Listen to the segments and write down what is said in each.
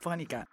Eurofonica.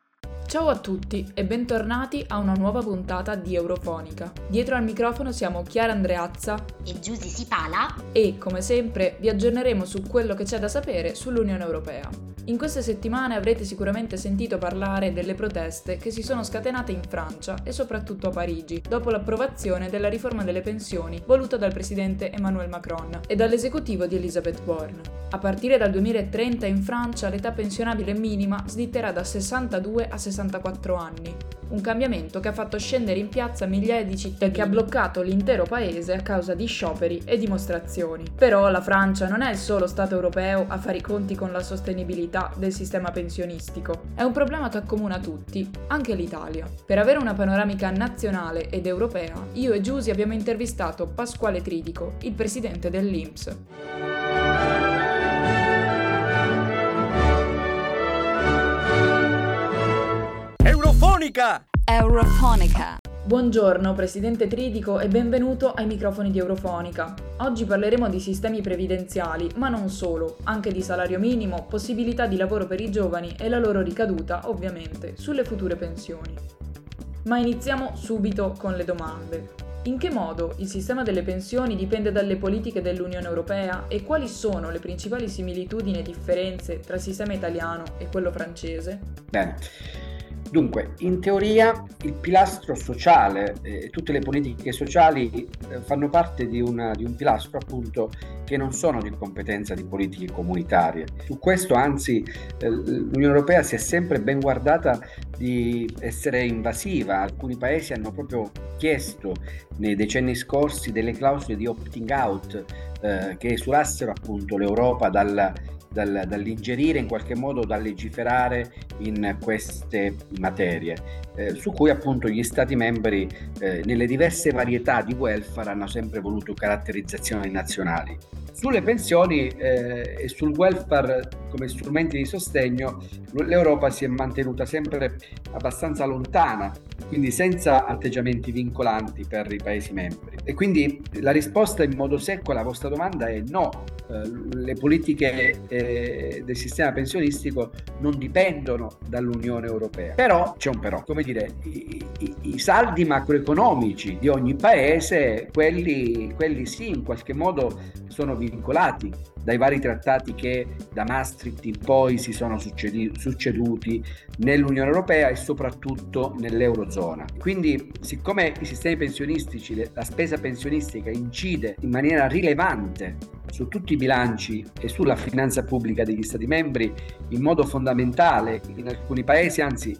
Ciao a tutti e bentornati a una nuova puntata di Eurofonica. Dietro al microfono siamo Chiara Andreazza e Giusy Sipala e, come sempre, vi aggiorneremo su quello che c'è da sapere sull'Unione Europea. In queste settimane avrete sicuramente sentito parlare delle proteste che si sono scatenate in Francia e soprattutto a Parigi, dopo l'approvazione della riforma delle pensioni voluta dal presidente Emmanuel Macron e dall'esecutivo di Elisabeth Borne. A partire dal 2030 in Francia l'età pensionabile minima slitterà da 62 a 64 anni, un cambiamento che ha fatto scendere in piazza migliaia di cittadini e che ha bloccato l'intero paese a causa di scioperi e dimostrazioni. Però la Francia non è il solo Stato europeo a fare i conti con la sostenibilità del sistema pensionistico. È un problema che accomuna tutti, anche l'Italia. Per avere una panoramica nazionale ed europea, io e Giusy abbiamo intervistato Pasquale Tridico, il presidente dell'INPS. Eurofonica! Eurofonica. Buongiorno Presidente Tridico e benvenuto ai microfoni di Eurofonica. Oggi parleremo di sistemi previdenziali, ma non solo, anche di salario minimo, possibilità di lavoro per i giovani e la loro ricaduta, ovviamente, sulle future pensioni. Ma iniziamo subito con le domande. In che modo il sistema delle pensioni dipende dalle politiche dell'Unione Europea e quali sono le principali similitudini e differenze tra il sistema italiano e quello francese? Bene. Dunque, in teoria il pilastro sociale e eh, tutte le politiche sociali eh, fanno parte di, una, di, un pilastro appunto che non sono di competenza di politiche comunitarie. Su questo anzi eh, l'Unione Europea si è sempre ben guardata di essere invasiva. Alcuni paesi hanno proprio chiesto nei decenni scorsi delle clausole di opting out eh, che esulassero appunto l'Europa dalla dal, dall'ingerire in qualche modo, dal legiferare in queste materie, eh, su cui appunto gli Stati membri eh, nelle diverse varietà di welfare hanno sempre voluto caratterizzazioni nazionali. Sulle pensioni eh, e sul welfare come strumenti di sostegno l'Europa si è mantenuta sempre abbastanza lontana, quindi senza atteggiamenti vincolanti per i Paesi membri. E quindi la risposta in modo secco alla vostra domanda è no, eh, le politiche eh, del sistema pensionistico non dipendono dall'Unione Europea. Però c'è un però, come dire, i, i, i saldi macroeconomici di ogni paese, quelli, quelli sì, in qualche modo sono vincolati dai vari trattati che da Maastricht in poi si sono succeduti nell'Unione Europea e soprattutto nell'Eurozona. Quindi, siccome i sistemi pensionistici, la spesa pensionistica incide in maniera rilevante su tutti i bilanci e sulla finanza pubblica degli Stati membri in modo fondamentale, in alcuni paesi, anzi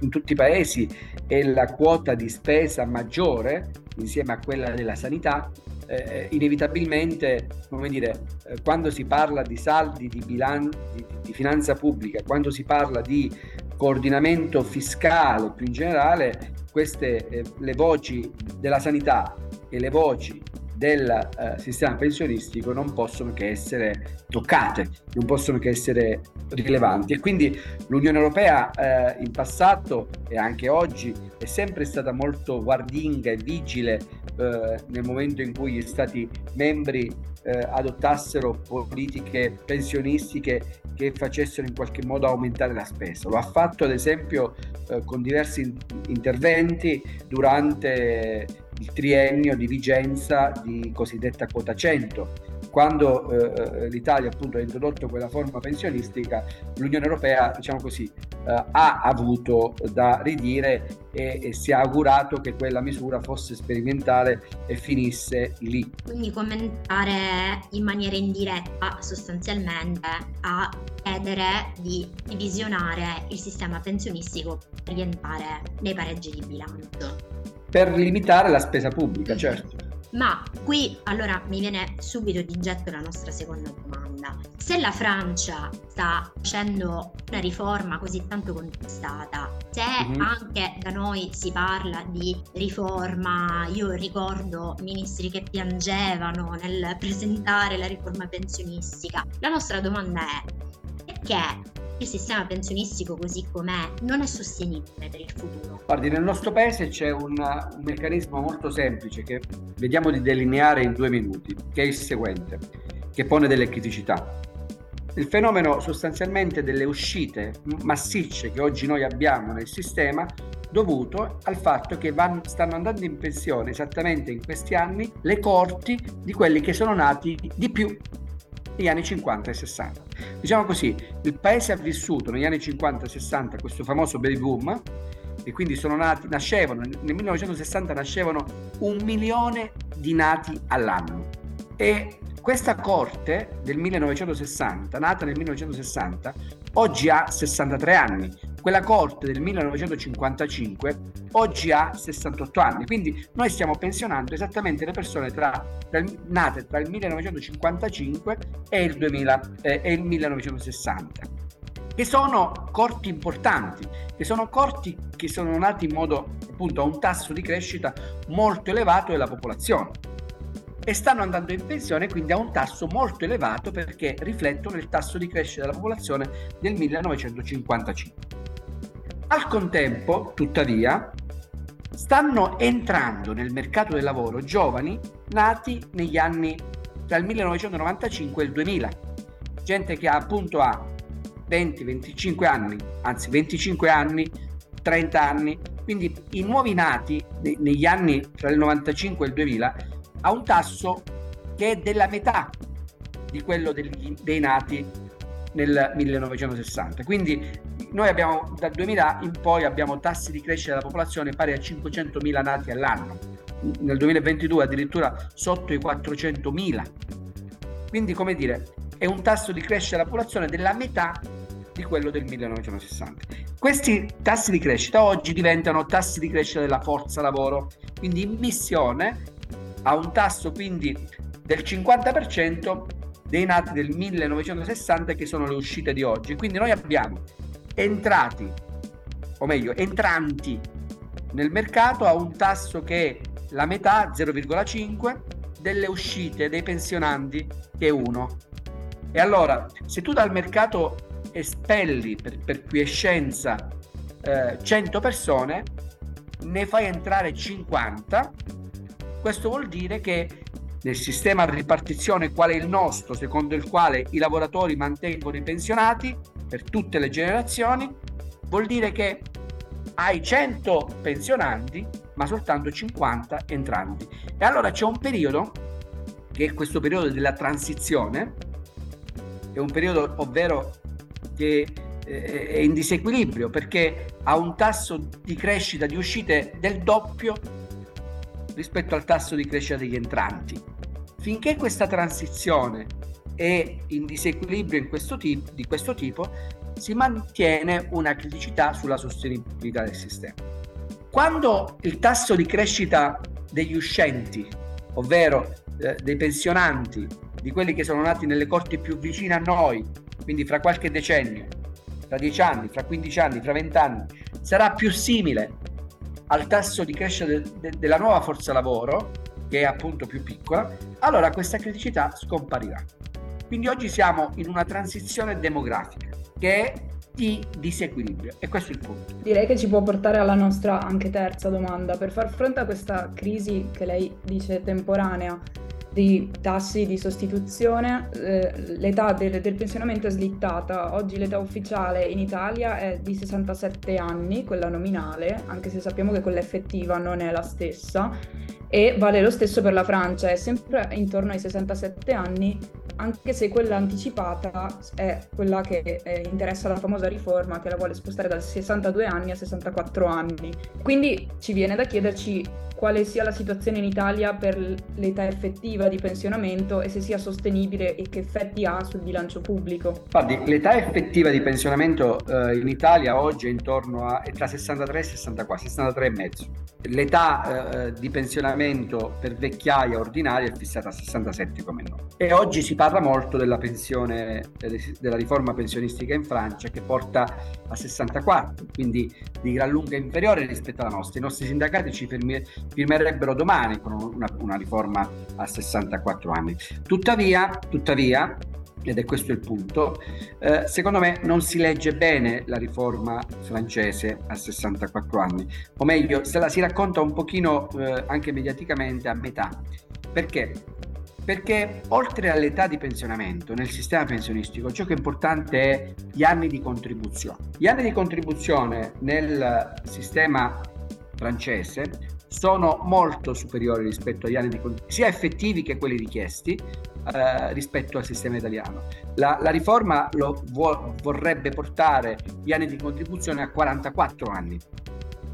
in tutti i paesi, è la quota di spesa maggiore insieme a quella della sanità, eh, inevitabilmente, come dire, eh, quando si parla di saldi di, bilan- di, di finanza pubblica, quando si parla di coordinamento fiscale più in generale, queste eh, le voci della sanità e le voci del eh, sistema pensionistico non possono che essere toccate, non possono che essere rilevanti e quindi l'Unione Europea eh, in passato e anche oggi è sempre stata molto guardinga e vigile eh, nel momento in cui gli Stati membri eh, adottassero politiche pensionistiche che facessero in qualche modo aumentare la spesa. Lo ha fatto ad esempio eh, con diversi in- interventi durante il triennio di vigenza di cosiddetta quota 100. Quando eh, l'Italia appunto ha introdotto quella forma pensionistica, l'Unione Europea, diciamo così, eh, ha avuto da ridire e, e, si è augurato che quella misura fosse sperimentale e finisse lì. Quindi commentare in maniera indiretta sostanzialmente a chiedere di divisionare il sistema pensionistico per rientrare nei pareggi di bilancio per limitare la spesa pubblica, certo. Ma qui allora mi viene subito di getto la nostra seconda domanda. Se la Francia sta facendo una riforma così tanto contestata, se mm-hmm. anche da noi si parla di riforma, io ricordo ministri che piangevano nel presentare la riforma pensionistica, la nostra domanda è perché il sistema pensionistico così com'è non è sostenibile per il futuro. Guardi, nel nostro paese c'è un, un, meccanismo molto semplice che vediamo di delineare in due minuti, che è il seguente, che pone delle criticità. Il fenomeno sostanzialmente delle uscite massicce che oggi noi abbiamo nel sistema dovuto al fatto che van, stanno andando in pensione esattamente in questi anni le corti di quelli che sono nati di più negli anni 50 e 60. Diciamo così, il paese ha vissuto negli anni 50 e 60 questo famoso baby boom e quindi sono nati, nascevano, nel 1960 nascevano un milione di nati all'anno e questa corte del 1960, nata nel 1960, oggi ha 63 anni. Quella corte del 1955 oggi ha 68 anni. Quindi noi stiamo pensionando esattamente le persone tra, tra, nate tra il 1955 e il, 2000, eh, e il 1960 che sono corti importanti, che sono corti che sono nati in modo appunto a un tasso di crescita molto elevato della popolazione e stanno andando in pensione quindi a un tasso molto elevato perché riflettono il tasso di crescita della popolazione del 1955. Al contempo, tuttavia, stanno entrando nel mercato del lavoro giovani nati negli anni tra il 1995 e il 2000, gente che appunto ha 20-25 anni, anzi 25 anni, 30 anni, quindi i nuovi nati negli anni tra il 95 e il 2000 a un tasso che è della metà di quello degli, dei nati nel 1960. Quindi noi abbiamo dal 2000 in poi abbiamo tassi di crescita della popolazione pari a 500.000 nati all'anno. Nel 2022 addirittura sotto i 400.000. Quindi come dire, è un tasso di crescita della popolazione della metà di quello del 1960. Questi tassi di crescita oggi diventano tassi di crescita della forza lavoro, quindi in missione a un tasso quindi del 50% dei nati del 1960 che sono le uscite di oggi. Quindi noi abbiamo entrati, o meglio, entranti nel mercato a un tasso che è la metà, 0,5, delle uscite dei pensionanti che è 1. E allora, se tu dal mercato espelli per, per quiescenza eh, 100 persone, ne fai entrare 50, questo vuol dire che nel sistema di ripartizione qual è il nostro, secondo il quale i lavoratori mantengono i pensionati per tutte le generazioni, vuol dire che hai 100 pensionanti ma soltanto 50 entranti. E allora c'è un periodo, che è questo periodo della transizione, è un periodo ovvero che eh, è in disequilibrio perché ha un tasso di crescita di uscite del doppio rispetto al tasso di crescita degli entranti. Finché questa transizione è in disequilibrio in questo tipo, di questo tipo, si mantiene una criticità sulla sostenibilità del sistema. Quando il tasso di crescita degli uscenti, ovvero eh, dei pensionanti, di quelli che sono nati nelle corti più vicine a noi, quindi fra qualche decennio, fra 10 anni, fra 15 anni, fra 20 anni, sarà più simile al tasso di crescita de- de- della nuova forza lavoro, che è appunto più piccola, allora questa criticità scomparirà. Quindi oggi siamo in una transizione demografica che è di disequilibrio e questo è il punto. Direi che ci può portare alla nostra anche terza domanda. Per far fronte a questa crisi che lei dice temporanea, di tassi di sostituzione, eh, l'età del, del, pensionamento è slittata. Oggi l'età ufficiale in Italia è di 67 anni, quella nominale, anche se sappiamo che quella effettiva non è la stessa. E vale lo stesso per la Francia, è sempre intorno ai 67 anni anche se quella anticipata è quella che eh, interessa la famosa riforma che la vuole spostare da 62 anni a 64 anni. Quindi ci viene da chiederci quale sia la situazione in Italia per l'età effettiva di pensionamento e se sia sostenibile e che effetti ha sul bilancio pubblico. Guardi, l'età effettiva di pensionamento eh, in Italia oggi è intorno a è tra 63 e 64, 63 e mezzo. L'età eh, di pensionamento per vecchiaia ordinaria è fissata a 67 come no. E oggi si parla molto della pensione, della riforma pensionistica in Francia che porta a 64, quindi di gran lunga inferiore rispetto alla nostra. I nostri sindacati ci firmerebbero domani con una, una riforma a 64 anni. Tuttavia, tuttavia ed è questo il punto, eh, secondo me non si legge bene la riforma francese a 64 anni, o meglio, se la si racconta un pochino eh, anche mediaticamente a metà. Perché? Perché oltre all'età di pensionamento nel sistema pensionistico, ciò che è importante è gli anni di contribuzione. Gli anni di contribuzione nel sistema francese sono molto superiori rispetto agli anni di contribuzione, sia effettivi che quelli richiesti eh, rispetto al sistema italiano. La, la riforma lo vo- vorrebbe portare gli anni di contribuzione a 44 anni.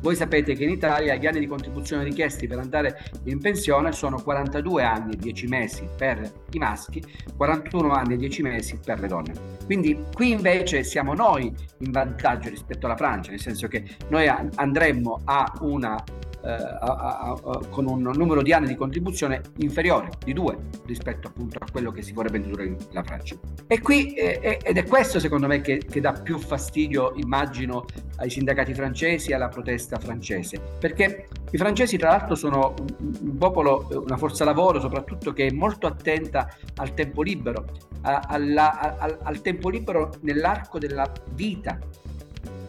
Voi sapete che in Italia gli anni di contribuzione richiesti per andare in pensione sono 42 anni e 10 mesi per i maschi, 41 anni e 10 mesi per le donne. Quindi qui invece siamo noi in vantaggio rispetto alla Francia, nel senso che noi andremmo a una a, a, a, con un numero di anni di contribuzione inferiore di due rispetto appunto a quello che si vorrebbe introdurre in la Francia. E qui, eh, ed è questo secondo me che, che dà più fastidio, immagino, ai sindacati francesi e alla protesta francese, perché i francesi tra l'altro sono un, un popolo, una forza lavoro soprattutto che è molto attenta al tempo libero, alla, al, al tempo libero nell'arco della vita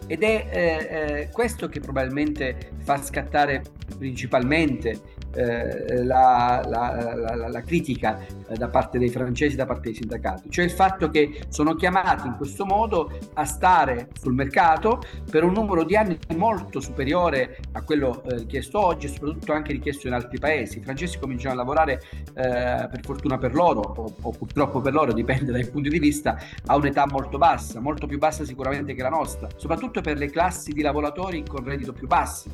ed è eh, eh, questo che probabilmente fa scattare principalmente eh, la, la, la, la, critica eh, da parte dei francesi, da parte dei sindacati, cioè il fatto che sono chiamati in questo modo a stare sul mercato per un numero di anni molto superiore a quello eh, richiesto oggi e soprattutto anche richiesto in altri paesi. I francesi cominciano a lavorare, eh, per fortuna per loro o, o, purtroppo per loro, dipende dai punti di vista, a un'età molto bassa, molto più bassa sicuramente che la nostra, soprattutto per le classi di lavoratori con reddito più bassi,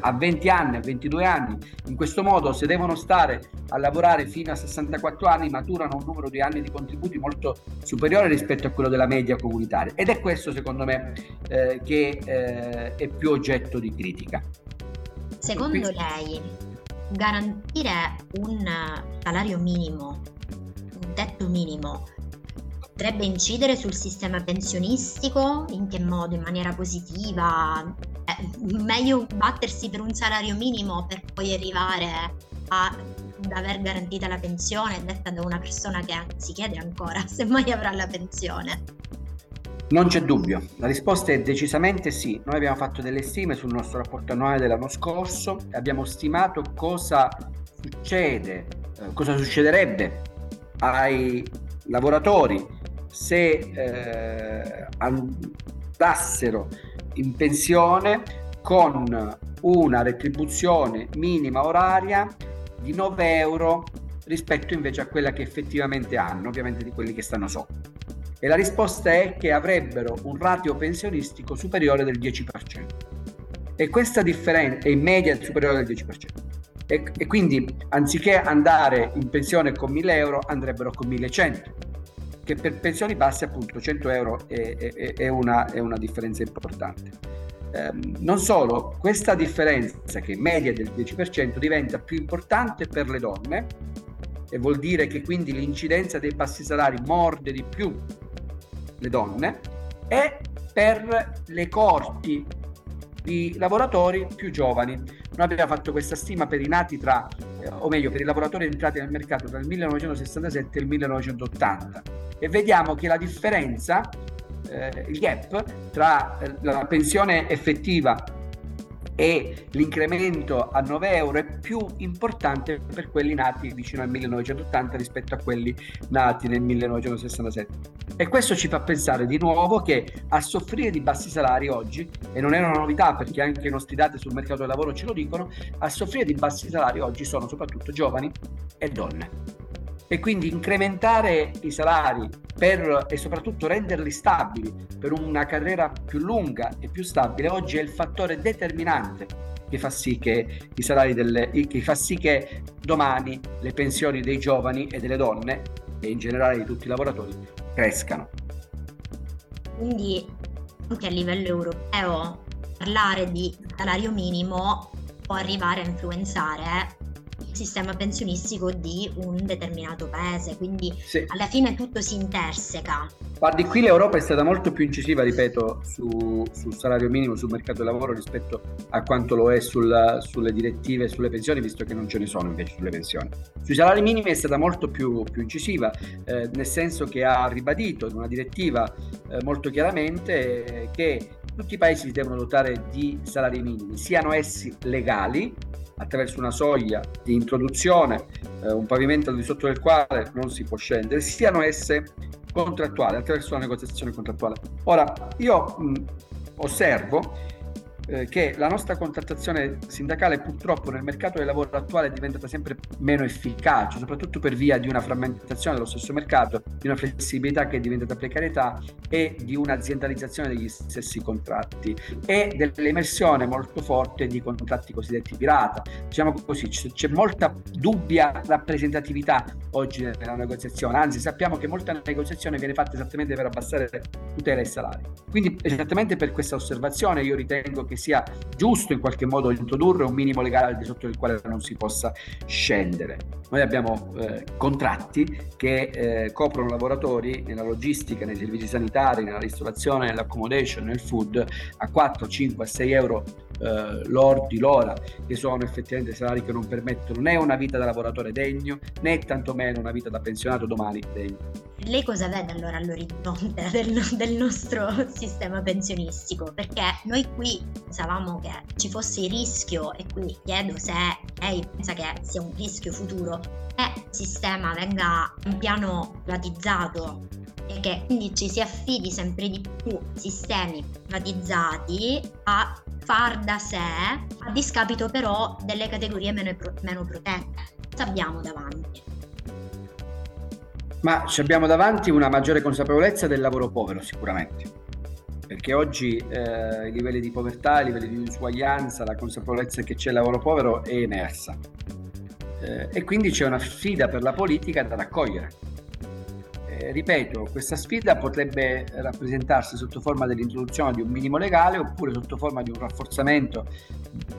a 20 anni, a 22 anni. In questo modo, se devono stare a lavorare fino a 64 anni, maturano un numero di anni di contributi molto superiore rispetto a quello della media comunitaria. Ed è questo, secondo me, eh, che eh, è più oggetto di critica. Secondo Quindi... lei, garantire un salario minimo, un tetto minimo, potrebbe incidere sul sistema pensionistico? In che modo? In maniera positiva? Eh, meglio battersi per un salario minimo per poi arrivare a, ad aver garantita la pensione, detta da una persona che si chiede ancora se mai avrà la pensione. Non c'è dubbio, la risposta è decisamente sì. Noi abbiamo fatto delle stime sul nostro rapporto annuale dell'anno scorso e abbiamo stimato cosa succede, eh, cosa succederebbe ai lavoratori se eh, andassero in pensione con una retribuzione minima oraria di 9 euro rispetto invece a quella che effettivamente hanno, ovviamente di quelli che stanno sopra. E la risposta è che avrebbero un ratio pensionistico superiore del 10%. E questa differenza è in media superiore del 10%. E, e quindi anziché andare in pensione con 1000 euro andrebbero con 1100 che per pensioni basse appunto 100 euro è, è, è, una, è una, differenza importante. Eh, non solo, questa differenza che media del 10% diventa più importante per le donne e vuol dire che quindi l'incidenza dei bassi salari morde di più le donne e per le corti di lavoratori più giovani. Noi abbiamo fatto questa stima per i nati tra, eh, o meglio per i lavoratori entrati nel mercato tra il 1967 e il 1980 e vediamo che la differenza, eh, il gap tra eh, la pensione effettiva e l'incremento a 9 euro è più importante per quelli nati vicino al 1980 rispetto a quelli nati nel 1967. E questo ci fa pensare di nuovo che a soffrire di bassi salari oggi, e non è una novità perché anche i nostri dati sul mercato del lavoro ce lo dicono, a soffrire di bassi salari oggi sono soprattutto giovani e donne. E quindi incrementare i salari per, e soprattutto renderli stabili per una carriera più lunga e più stabile oggi è il fattore determinante che fa sì che i salari delle, che fa sì che domani le pensioni dei giovani e delle donne e in generale di tutti i lavoratori crescano. Quindi anche a livello europeo parlare di salario minimo può arrivare a influenzare sistema pensionistico di un determinato paese, quindi sì. alla fine tutto si interseca. Guardi, qui l'Europa è stata molto più incisiva, ripeto, su, sul salario minimo, sul mercato del lavoro rispetto a quanto lo è sul, sulle direttive e sulle pensioni, visto che non ce ne sono invece sulle pensioni. Sui salari minimi è stata molto più, più incisiva, eh, nel senso che ha ribadito in una direttiva eh, molto chiaramente eh, che tutti i paesi si devono dotare di salari minimi, siano essi legali, attraverso una soglia di introduzione, eh, un pavimento al di sotto del quale non si può scendere, siano esse contrattuali, attraverso una negoziazione contrattuale. Ora, io mh, osservo eh, che la nostra contrattazione sindacale purtroppo nel mercato del lavoro attuale è diventata sempre meno efficace, soprattutto per via di una frammentazione dello stesso mercato, di una flessibilità che è diventata precarietà e di un'aziendalizzazione degli stessi contratti e dell'emersione molto forte di contratti cosiddetti pirata. Diciamo così, c'è molta dubbia rappresentatività oggi nella negoziazione, anzi sappiamo che molta negoziazione viene fatta esattamente per abbassare tutela e salari. Quindi esattamente per questa osservazione io ritengo che sia giusto in qualche modo introdurre un minimo legale al di sotto del quale non si possa scendere. Noi abbiamo eh, contratti che eh, coprono lavoratori nella logistica, nei servizi sanitari, nella ristorazione, nell'accommodation, nel food a 4, 5, 6 euro eh, lordi l'ora, che sono effettivamente salari che non permettono né una vita da lavoratore degno, né tantomeno una vita da pensionato domani degno. Lei cosa vede allora all'orizzonte del, del nostro sistema pensionistico? Perché noi qui pensavamo che ci fosse il rischio, e qui chiedo se lei pensa che sia un rischio futuro, che il sistema venga in piano privatizzato e che quindi ci si affidi sempre di più sistemi privatizzati a far da sé a discapito però delle categorie meno, meno protette. Cosa abbiamo davanti? Ma ci abbiamo davanti una maggiore consapevolezza del lavoro povero sicuramente, perché oggi eh, i livelli di povertà, i livelli di disuguaglianza, la consapevolezza che c'è il lavoro povero è emersa. Eh, e quindi c'è una sfida per la politica da raccogliere eh, ripeto, questa sfida potrebbe rappresentarsi sotto forma dell'introduzione di un minimo legale oppure sotto forma di un rafforzamento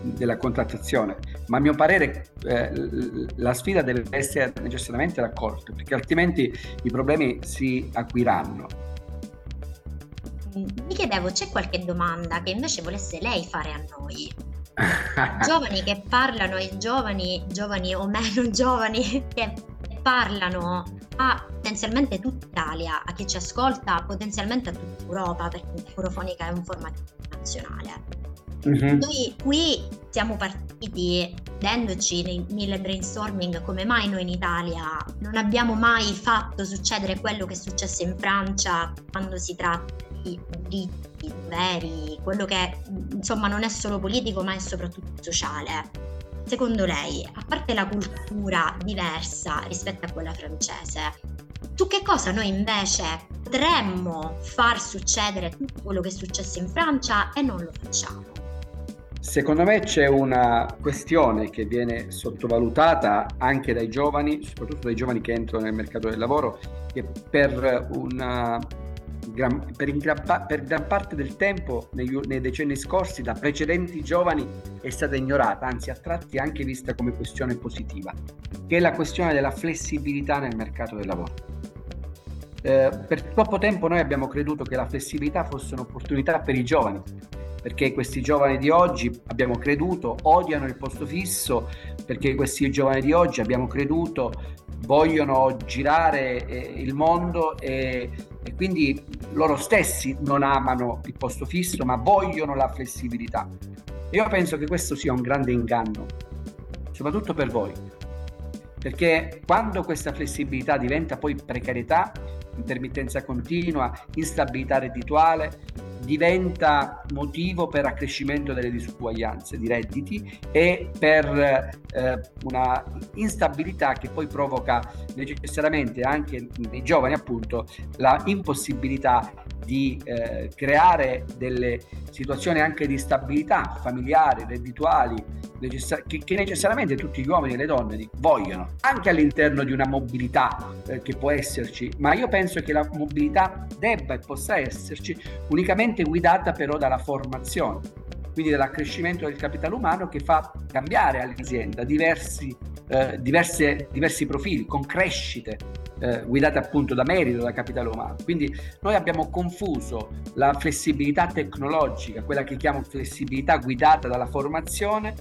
della contrattazione, ma a mio parere eh, la sfida deve essere necessariamente raccolta perché altrimenti i problemi si acuiranno. Mi chiedevo, c'è qualche domanda che invece volesse lei fare a noi? giovani che parlano e giovani, giovani o meno giovani che parlano a potenzialmente tutta Italia, a chi ci ascolta, potenzialmente a tutta Europa, perché Eurofonica è un formato internazionale. Mm-hmm. Noi qui siamo partiti vedendoci nei mille brainstorming come mai noi in Italia non abbiamo mai fatto succedere quello che è successo in Francia quando si tratta di diritti veri, quello che insomma non è solo politico ma è soprattutto sociale secondo lei, a parte la cultura diversa rispetto a quella francese, su che cosa noi invece potremmo far succedere tutto quello che è successo in Francia e non lo facciamo? Secondo me c'è una questione che viene sottovalutata anche dai giovani, soprattutto dai giovani che entrano nel mercato del lavoro, che per una gran, per, gran, per, gran, parte del tempo, negli, nei decenni scorsi, da precedenti giovani è stata ignorata, anzi a tratti anche vista come questione positiva, che è la questione della flessibilità nel mercato del lavoro. Eh, per troppo tempo noi abbiamo creduto che la flessibilità fosse un'opportunità per i giovani, perché questi giovani di oggi abbiamo creduto odiano il posto fisso, perché questi giovani di oggi abbiamo creduto vogliono girare eh, il mondo e, e, quindi loro stessi non amano il posto fisso ma vogliono la flessibilità. Io penso che questo sia un grande inganno, soprattutto per voi, perché quando questa flessibilità diventa poi precarietà, intermittenza continua, instabilità reddituale, diventa motivo per accrescimento delle disuguaglianze di redditi e per eh, una instabilità che poi provoca necessariamente anche nei giovani appunto la impossibilità di eh, creare delle situazioni anche di stabilità familiari, reddituali, necessar- che, che, necessariamente tutti gli uomini e le donne vogliono, anche all'interno di una mobilità eh, che può esserci, ma io penso che la mobilità debba e possa esserci unicamente guidata però dalla formazione quindi dall'accrescimento del capitale umano che fa cambiare all'azienda diversi, eh, diverse, diversi profili, con crescite eh, guidate appunto da merito, da capitale umano. Quindi noi abbiamo confuso la flessibilità tecnologica, quella che chiamo flessibilità guidata dalla formazione,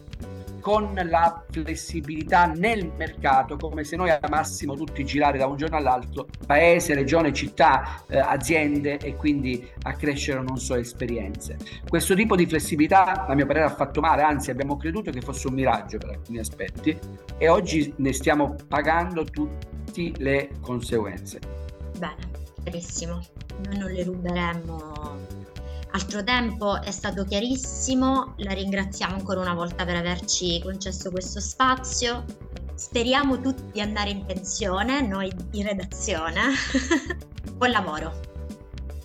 con la flessibilità nel mercato, come se noi amassimo tutti girare da un giorno all'altro, paese, regione, città, eh, aziende e quindi accrescere non so esperienze. Questo tipo di flessibilità, a mio parere, ha fatto male, anzi abbiamo creduto che fosse un miraggio per alcuni aspetti e oggi ne stiamo pagando tutte le conseguenze. Bene, benissimo. Noi non le ruberemmo altro tempo è stato chiarissimo, la ringraziamo ancora una volta per averci concesso questo spazio. Speriamo tutti di andare in pensione, noi in redazione. buon lavoro.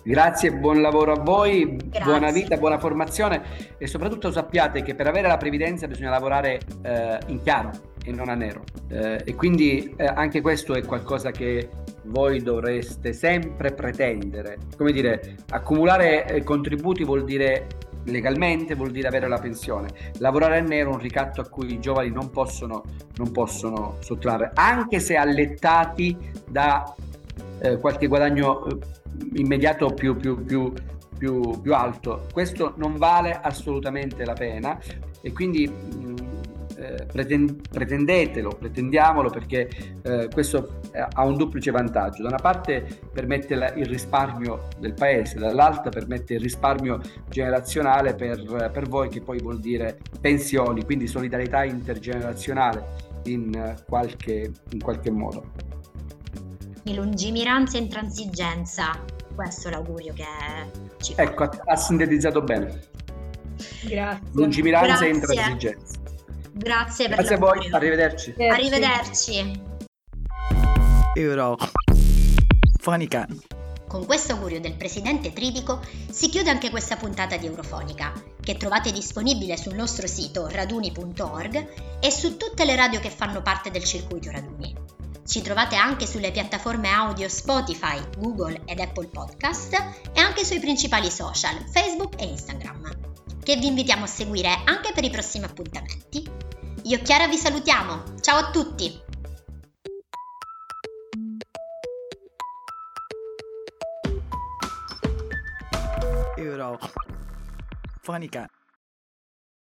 Grazie, buon lavoro a voi, Grazie. buona vita, buona formazione e soprattutto sappiate che per avere la previdenza bisogna lavorare eh, in chiaro e non a nero. Eh, e quindi eh, anche questo è qualcosa che voi dovreste sempre pretendere. Come dire, accumulare eh, contributi vuol dire legalmente, vuol dire avere la pensione. Lavorare a nero è un ricatto a cui i giovani non possono, non possono sottrarre, anche se allettati da eh, qualche guadagno eh, immediato più, più, più, più, alto. Questo non vale assolutamente la pena e quindi eh, pretendetelo, pretendiamolo perché eh, questo ha un duplice vantaggio. Da una parte permette la, il risparmio del paese, dall'altra permette il risparmio generazionale per, per voi che poi vuol dire pensioni, quindi solidarietà intergenerazionale in qualche, in qualche modo. Di lungimiranza e intransigenza, questo è l'augurio che ci fa. Ecco, ha sintetizzato bene. Grazie. Lungimiranza Grazie. e intransigenza. Grazie per Grazie a voi, arrivederci. Arrivederci. Euro. Fonica. Con questo augurio del presidente Tridico si chiude anche questa puntata di Eurofonica, che trovate disponibile sul nostro sito raduni.org e su tutte le radio che fanno parte del circuito Raduni. Ci trovate anche sulle piattaforme audio Spotify, Google ed Apple Podcast e anche sui principali social, Facebook e Instagram che vi invitiamo a seguire anche per i prossimi appuntamenti. Io Chiara vi salutiamo, ciao a tutti! Euro. Fonica.